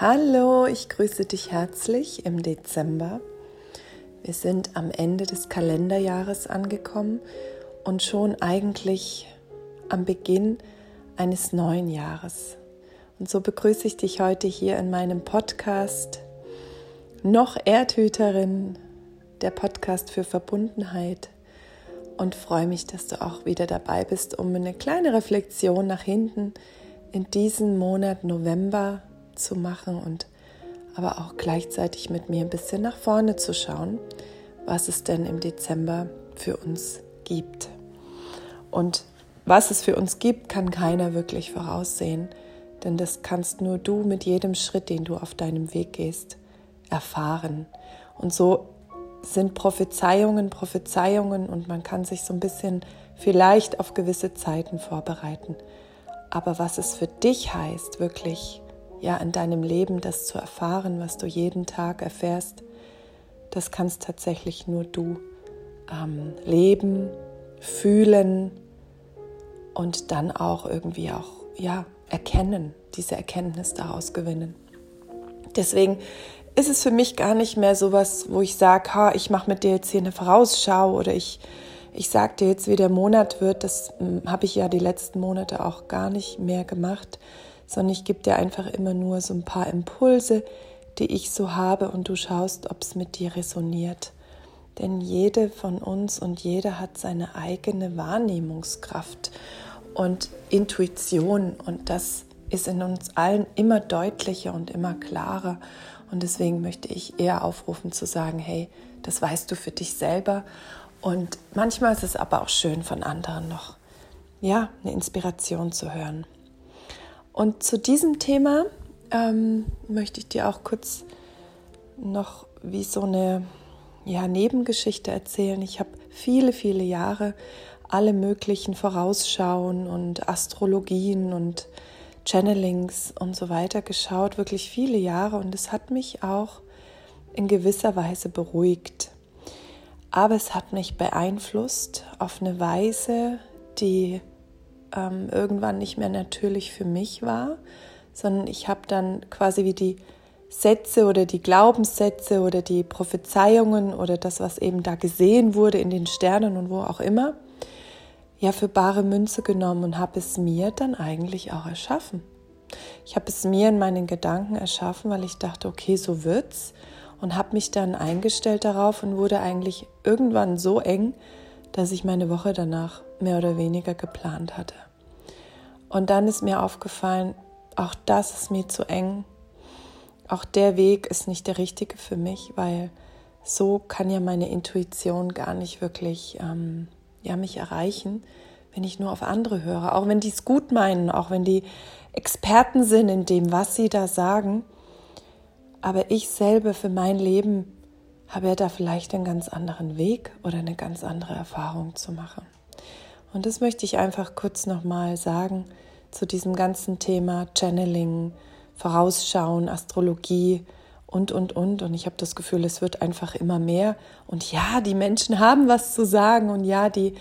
Hallo, ich grüße dich herzlich im Dezember. Wir sind am Ende des Kalenderjahres angekommen und schon eigentlich am Beginn eines neuen Jahres. Und so begrüße ich dich heute hier in meinem Podcast Noch Erdhüterin, der Podcast für Verbundenheit. Und freue mich, dass du auch wieder dabei bist, um eine kleine Reflexion nach hinten in diesem Monat November zu machen und aber auch gleichzeitig mit mir ein bisschen nach vorne zu schauen, was es denn im Dezember für uns gibt. Und was es für uns gibt, kann keiner wirklich voraussehen, denn das kannst nur du mit jedem Schritt, den du auf deinem Weg gehst, erfahren. Und so sind Prophezeiungen Prophezeiungen und man kann sich so ein bisschen vielleicht auf gewisse Zeiten vorbereiten. Aber was es für dich heißt, wirklich ja in deinem Leben das zu erfahren, was du jeden Tag erfährst, das kannst tatsächlich nur du ähm, leben, fühlen und dann auch irgendwie auch ja erkennen, diese Erkenntnis daraus gewinnen. Deswegen ist es für mich gar nicht mehr so was, wo ich sage, ich mache mit dir jetzt hier eine Vorausschau oder ich ich sage dir jetzt, wie der Monat wird. Das hm, habe ich ja die letzten Monate auch gar nicht mehr gemacht, sondern ich gebe dir einfach immer nur so ein paar Impulse, die ich so habe und du schaust, ob es mit dir resoniert. Denn jede von uns und jeder hat seine eigene Wahrnehmungskraft und Intuition und das ist in uns allen immer deutlicher und immer klarer. Und deswegen möchte ich eher aufrufen zu sagen, hey, das weißt du für dich selber. Und manchmal ist es aber auch schön von anderen noch, ja, eine Inspiration zu hören. Und zu diesem Thema ähm, möchte ich dir auch kurz noch wie so eine ja, Nebengeschichte erzählen. Ich habe viele, viele Jahre alle möglichen Vorausschauen und Astrologien und Channelings und so weiter geschaut, wirklich viele Jahre und es hat mich auch in gewisser Weise beruhigt. Aber es hat mich beeinflusst auf eine Weise, die ähm, irgendwann nicht mehr natürlich für mich war, sondern ich habe dann quasi wie die Sätze oder die Glaubenssätze oder die Prophezeiungen oder das, was eben da gesehen wurde in den Sternen und wo auch immer, ja für bare Münze genommen und habe es mir dann eigentlich auch erschaffen. Ich habe es mir in meinen Gedanken erschaffen, weil ich dachte, okay, so wird's und habe mich dann eingestellt darauf und wurde eigentlich irgendwann so eng, dass ich meine Woche danach mehr oder weniger geplant hatte. Und dann ist mir aufgefallen, auch das ist mir zu eng. Auch der Weg ist nicht der richtige für mich, weil so kann ja meine Intuition gar nicht wirklich ähm, ja, mich erreichen, wenn ich nur auf andere höre. Auch wenn die es gut meinen, auch wenn die Experten sind in dem, was sie da sagen. Aber ich selber für mein Leben habe ja da vielleicht einen ganz anderen Weg oder eine ganz andere Erfahrung zu machen. Und das möchte ich einfach kurz nochmal sagen zu diesem ganzen Thema Channeling, Vorausschauen, Astrologie und, und, und. Und ich habe das Gefühl, es wird einfach immer mehr. Und ja, die Menschen haben was zu sagen. Und ja, die,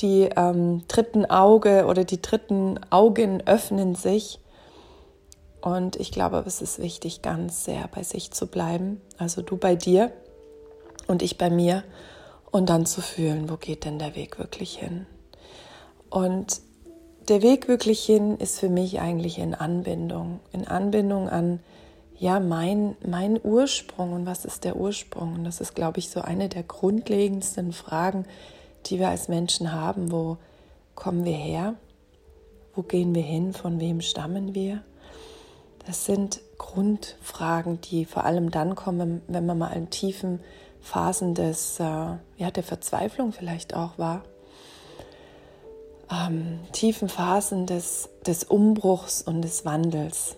die ähm, dritten Auge oder die dritten Augen öffnen sich. Und ich glaube, es ist wichtig, ganz sehr bei sich zu bleiben. Also du bei dir und ich bei mir. Und dann zu fühlen, wo geht denn der Weg wirklich hin? Und der Weg wirklich hin ist für mich eigentlich in Anbindung, in Anbindung an ja mein mein Ursprung und was ist der Ursprung? Und das ist, glaube ich, so eine der grundlegendsten Fragen, die wir als Menschen haben. Wo kommen wir her? Wo gehen wir hin? Von wem stammen wir? Das sind Grundfragen, die vor allem dann kommen, wenn man mal in tiefen Phasen des, äh, ja, der Verzweiflung vielleicht auch war ähm, tiefen Phasen des, des Umbruchs und des Wandels.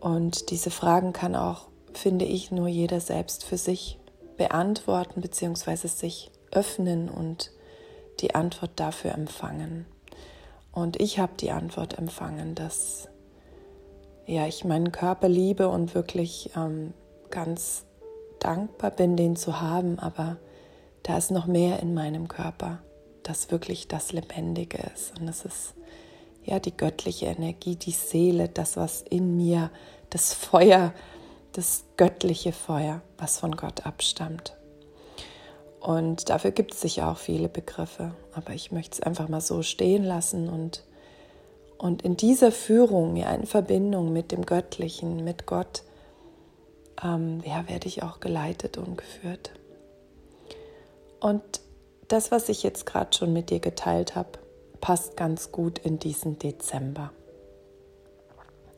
Und diese Fragen kann auch, finde ich, nur jeder selbst für sich beantworten bzw. sich öffnen und die Antwort dafür empfangen. Und ich habe die Antwort empfangen, dass ja, ich meinen Körper liebe und wirklich ähm, ganz dankbar bin, den zu haben, aber da ist noch mehr in meinem Körper das wirklich das Lebendige ist. Und es ist ja, die göttliche Energie, die Seele, das, was in mir, das Feuer, das göttliche Feuer, was von Gott abstammt. Und dafür gibt es sicher auch viele Begriffe, aber ich möchte es einfach mal so stehen lassen und, und in dieser Führung, ja, in Verbindung mit dem Göttlichen, mit Gott, ähm, ja, werde ich auch geleitet und geführt. Und das, was ich jetzt gerade schon mit dir geteilt habe, passt ganz gut in diesen Dezember.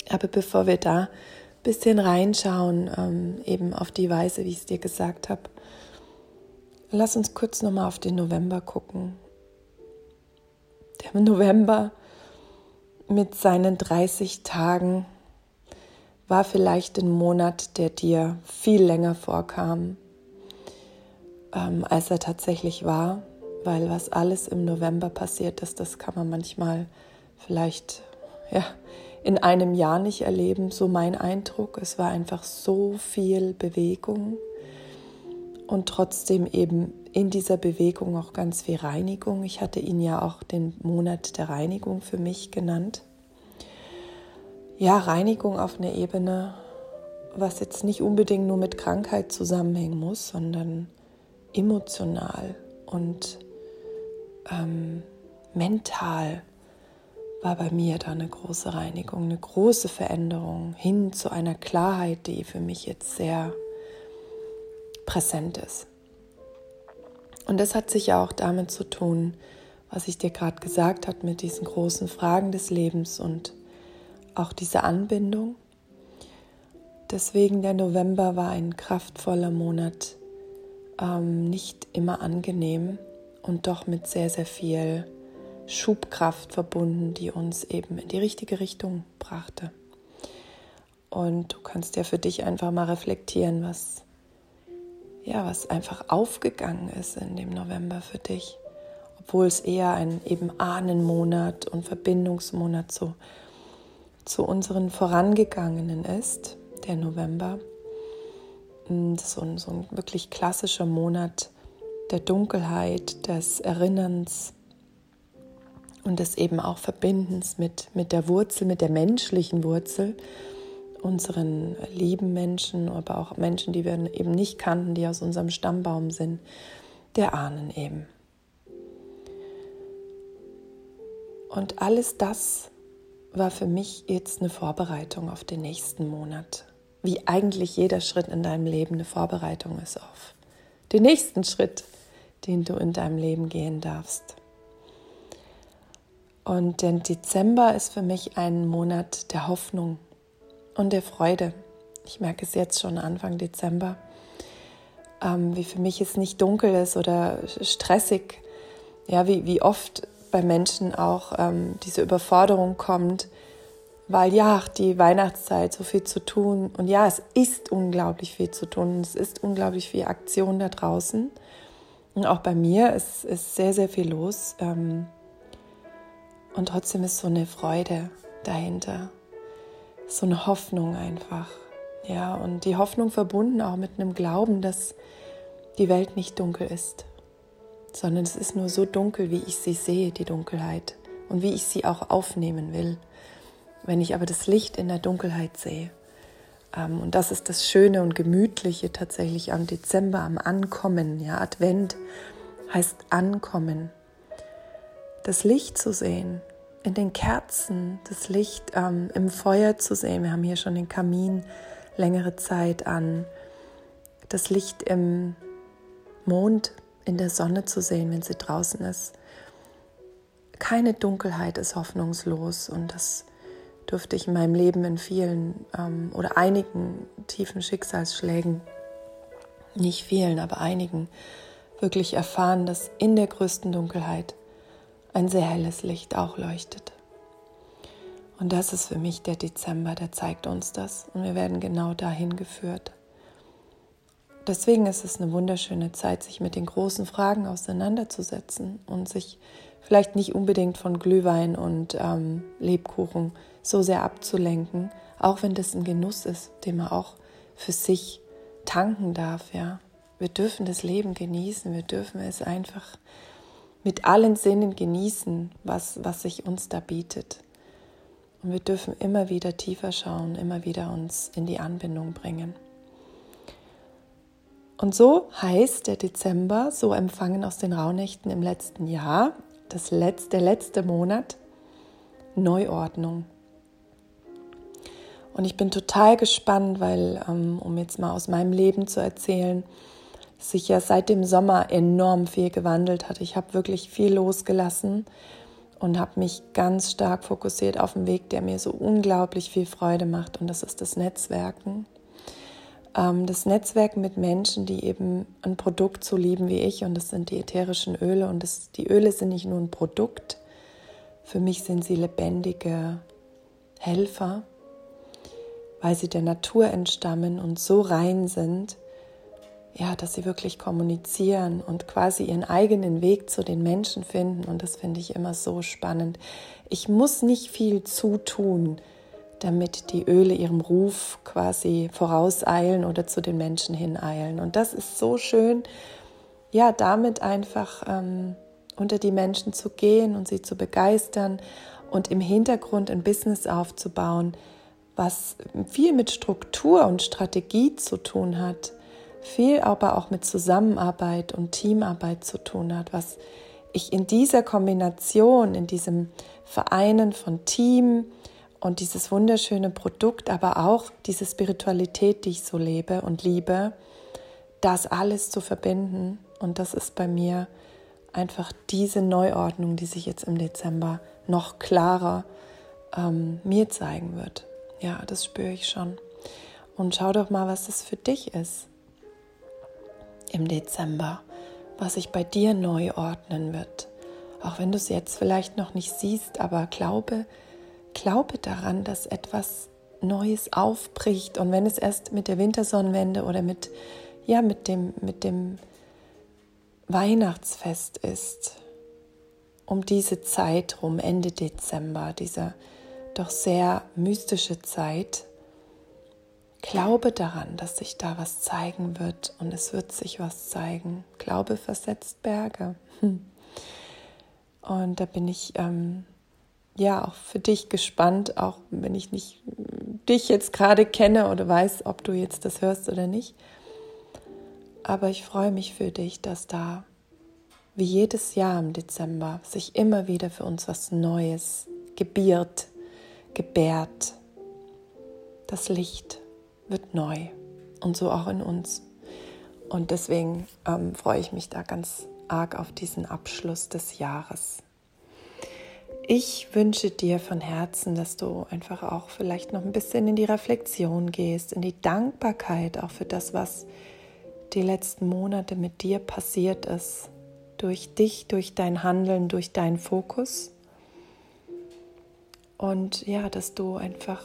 Aber bevor wir da ein bisschen reinschauen, ähm, eben auf die Weise, wie ich es dir gesagt habe, lass uns kurz nochmal auf den November gucken. Der November mit seinen 30 Tagen war vielleicht ein Monat, der dir viel länger vorkam, ähm, als er tatsächlich war, weil was alles im November passiert ist, das kann man manchmal vielleicht ja, in einem Jahr nicht erleben, so mein Eindruck. Es war einfach so viel Bewegung und trotzdem eben in dieser Bewegung auch ganz viel Reinigung. Ich hatte ihn ja auch den Monat der Reinigung für mich genannt. Ja, Reinigung auf einer Ebene, was jetzt nicht unbedingt nur mit Krankheit zusammenhängen muss, sondern emotional und ähm, mental war bei mir da eine große Reinigung, eine große Veränderung hin zu einer Klarheit, die für mich jetzt sehr präsent ist. Und das hat sich ja auch damit zu tun, was ich dir gerade gesagt habe, mit diesen großen Fragen des Lebens und auch diese Anbindung. Deswegen der November war ein kraftvoller Monat, ähm, nicht immer angenehm und doch mit sehr, sehr viel Schubkraft verbunden, die uns eben in die richtige Richtung brachte. Und du kannst ja für dich einfach mal reflektieren, was ja, was einfach aufgegangen ist in dem November für dich, obwohl es eher ein eben Ahnenmonat und Verbindungsmonat zu, zu unseren Vorangegangenen ist, der November. Mm, so ein, so ein wirklich klassischer Monat der Dunkelheit, des Erinnerns und des eben auch Verbindens mit, mit der Wurzel, mit der menschlichen Wurzel, unseren lieben Menschen, aber auch Menschen, die wir eben nicht kannten, die aus unserem Stammbaum sind, der Ahnen eben. Und alles das war für mich jetzt eine Vorbereitung auf den nächsten Monat, wie eigentlich jeder Schritt in deinem Leben eine Vorbereitung ist auf den nächsten Schritt, den du in deinem Leben gehen darfst. Und der Dezember ist für mich ein Monat der Hoffnung und der Freude. Ich merke es jetzt schon Anfang Dezember, ähm, wie für mich es nicht dunkel ist oder stressig. Ja, wie, wie oft bei Menschen auch ähm, diese Überforderung kommt, weil ja, die Weihnachtszeit so viel zu tun und ja, es ist unglaublich viel zu tun, es ist unglaublich viel Aktion da draußen. Und auch bei mir ist, ist sehr, sehr viel los. Ähm, und trotzdem ist so eine Freude dahinter. So eine Hoffnung einfach. Ja, und die Hoffnung verbunden auch mit einem Glauben, dass die Welt nicht dunkel ist, sondern es ist nur so dunkel, wie ich sie sehe, die Dunkelheit, und wie ich sie auch aufnehmen will. Wenn ich aber das Licht in der Dunkelheit sehe, ähm, und das ist das Schöne und Gemütliche tatsächlich am Dezember, am Ankommen. Ja, Advent heißt Ankommen. Das Licht zu sehen, in den Kerzen, das Licht ähm, im Feuer zu sehen. Wir haben hier schon den Kamin längere Zeit an. Das Licht im Mond, in der Sonne zu sehen, wenn sie draußen ist. Keine Dunkelheit ist hoffnungslos und das durfte ich in meinem Leben in vielen ähm, oder einigen tiefen Schicksalsschlägen, nicht vielen, aber einigen, wirklich erfahren, dass in der größten Dunkelheit ein sehr helles Licht auch leuchtet. Und das ist für mich der Dezember, der zeigt uns das und wir werden genau dahin geführt. Deswegen ist es eine wunderschöne Zeit, sich mit den großen Fragen auseinanderzusetzen und sich vielleicht nicht unbedingt von Glühwein und ähm, Lebkuchen so sehr abzulenken, auch wenn das ein Genuss ist, den man auch für sich tanken darf, ja. Wir dürfen das Leben genießen, wir dürfen es einfach mit allen Sinnen genießen, was, was sich uns da bietet. Und wir dürfen immer wieder tiefer schauen, immer wieder uns in die Anbindung bringen. Und so heißt der Dezember, so empfangen aus den Rauhnächten im letzten Jahr, das letzte, der letzte Monat, Neuordnung. Und ich bin total gespannt, weil, ähm, um jetzt mal aus meinem Leben zu erzählen, sich ja seit dem Sommer enorm viel gewandelt hat. Ich habe wirklich viel losgelassen und habe mich ganz stark fokussiert auf einen Weg, der mir so unglaublich viel Freude macht. Und das ist das Netzwerken. Ähm, das Netzwerken mit Menschen, die eben ein Produkt so lieben wie ich. Und das sind die ätherischen Öle. Und das, die Öle sind nicht nur ein Produkt. Für mich sind sie lebendige Helfer, weil sie der Natur entstammen und so rein sind, ja, dass sie wirklich kommunizieren und quasi ihren eigenen Weg zu den Menschen finden. Und das finde ich immer so spannend. Ich muss nicht viel zutun, damit die Öle ihrem Ruf quasi vorauseilen oder zu den Menschen hineilen. Und das ist so schön, ja, damit einfach ähm, unter die Menschen zu gehen und sie zu begeistern und im Hintergrund ein Business aufzubauen, was viel mit Struktur und Strategie zu tun hat viel aber auch mit Zusammenarbeit und Teamarbeit zu tun hat, was ich in dieser Kombination, in diesem Vereinen von Team und dieses wunderschöne Produkt, aber auch diese Spiritualität, die ich so lebe und liebe, das alles zu verbinden. Und das ist bei mir einfach diese Neuordnung, die sich jetzt im Dezember noch klarer ähm, mir zeigen wird. Ja, das spüre ich schon. Und schau doch mal, was das für dich ist im Dezember, was sich bei dir neu ordnen wird. Auch wenn du es jetzt vielleicht noch nicht siehst, aber glaube, glaube daran, dass etwas Neues aufbricht. Und wenn es erst mit der Wintersonnenwende oder mit, ja, mit dem, mit dem Weihnachtsfest ist, um diese Zeit rum, Ende Dezember, diese doch sehr mystische Zeit, Glaube daran, dass sich da was zeigen wird und es wird sich was zeigen. Glaube versetzt Berge. Und da bin ich ähm, ja auch für dich gespannt, auch wenn ich nicht dich jetzt gerade kenne oder weiß, ob du jetzt das hörst oder nicht. Aber ich freue mich für dich, dass da wie jedes Jahr im Dezember sich immer wieder für uns was Neues gebiert, gebärt. Das Licht wird neu und so auch in uns. Und deswegen ähm, freue ich mich da ganz arg auf diesen Abschluss des Jahres. Ich wünsche dir von Herzen, dass du einfach auch vielleicht noch ein bisschen in die Reflexion gehst, in die Dankbarkeit auch für das, was die letzten Monate mit dir passiert ist. Durch dich, durch dein Handeln, durch deinen Fokus. Und ja, dass du einfach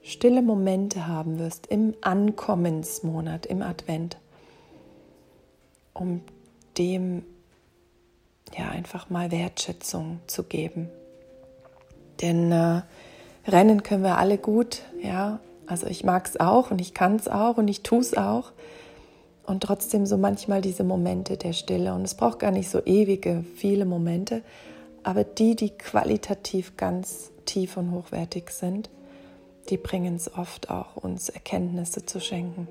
stille Momente haben wirst im Ankommensmonat, im Advent, um dem ja einfach mal Wertschätzung zu geben. Denn äh, Rennen können wir alle gut, ja. Also ich mag es auch und ich kann es auch und ich tue es auch. Und trotzdem so manchmal diese Momente der Stille. Und es braucht gar nicht so ewige, viele Momente, aber die, die qualitativ ganz tief und hochwertig sind die bringen es oft auch, uns Erkenntnisse zu schenken.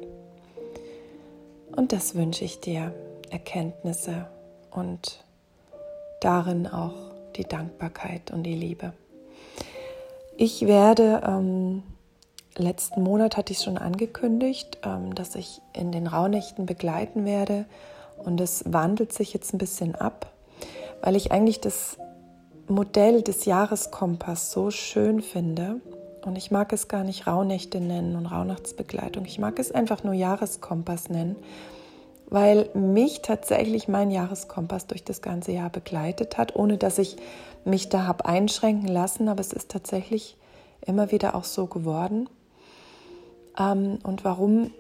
Und das wünsche ich dir, Erkenntnisse und darin auch die Dankbarkeit und die Liebe. Ich werde, ähm, letzten Monat hatte ich schon angekündigt, ähm, dass ich in den Rauhnächten begleiten werde und es wandelt sich jetzt ein bisschen ab, weil ich eigentlich das Modell des Jahreskompass so schön finde und ich mag es gar nicht Rauhnächte nennen und Rauhnachtsbegleitung. Ich mag es einfach nur Jahreskompass nennen, weil mich tatsächlich mein Jahreskompass durch das ganze Jahr begleitet hat, ohne dass ich mich da habe einschränken lassen. Aber es ist tatsächlich immer wieder auch so geworden. Ähm, und warum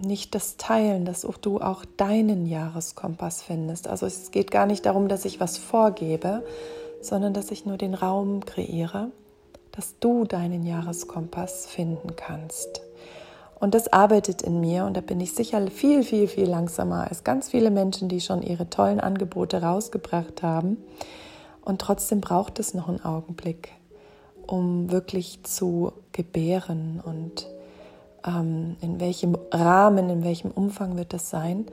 nicht das Teilen, dass auch du auch deinen Jahreskompass findest. Also es geht gar nicht darum, dass ich was vorgebe, sondern dass ich nur den Raum kreiere dass du deinen Jahreskompass finden kannst. Und das arbeitet in mir und da bin ich sicher viel, viel, viel langsamer als ganz viele Menschen, die schon ihre tollen Angebote rausgebracht haben. Und trotzdem braucht es noch einen Augenblick, um wirklich zu gebären und ähm, in welchem Rahmen, in welchem Umfang wird das sein.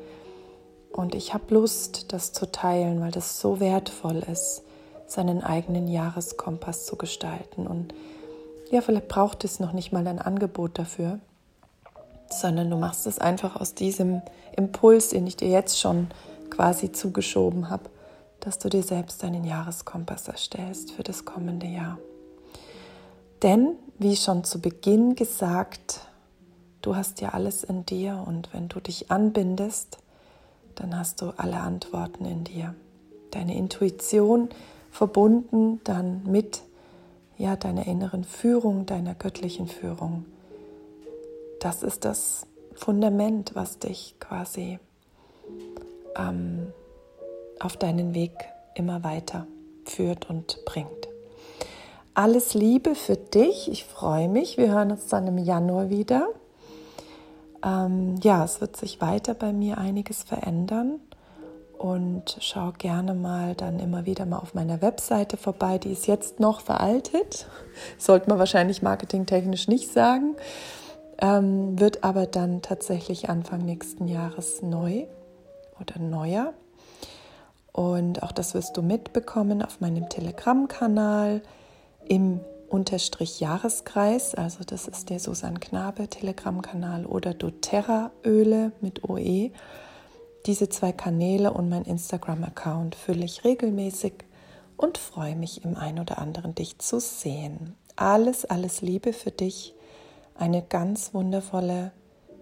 Und ich habe Lust, das zu teilen, weil das so wertvoll ist, seinen eigenen Jahreskompass zu gestalten. Und ja, vielleicht braucht es noch nicht mal ein Angebot dafür, sondern du machst es einfach aus diesem Impuls, den ich dir jetzt schon quasi zugeschoben habe, dass du dir selbst deinen Jahreskompass erstellst für das kommende Jahr. Denn, wie schon zu Beginn gesagt, du hast ja alles in dir und wenn du dich anbindest, dann hast du alle Antworten in dir. Deine Intuition verbunden dann mit ja, deiner inneren Führung, deiner göttlichen Führung. Das ist das Fundament, was dich quasi ähm, auf deinen Weg immer weiter führt und bringt. Alles Liebe für dich. Ich freue mich. Wir hören uns dann im Januar wieder. Ähm, ja, es wird sich weiter bei mir einiges verändern und schau gerne mal dann immer wieder mal auf meiner Webseite vorbei. Die ist jetzt noch veraltet, sollte man wahrscheinlich marketingtechnisch nicht sagen, ähm, wird aber dann tatsächlich Anfang nächsten Jahres neu oder neuer. Und auch das wirst du mitbekommen auf meinem Telegram-Kanal im Unterstrich Jahreskreis, also das ist der Susan Knabe Telegram-Kanal oder doTERRA Öle mit OE. Diese zwei Kanäle und mein Instagram-Account fülle ich regelmäßig und freue mich im ein oder anderen dich zu sehen. Alles, alles Liebe für dich. Eine ganz wundervolle,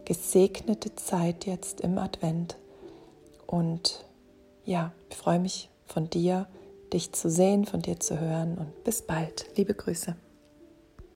gesegnete Zeit jetzt im Advent. Und ja, ich freue mich von dir, dich zu sehen, von dir zu hören und bis bald. Liebe Grüße.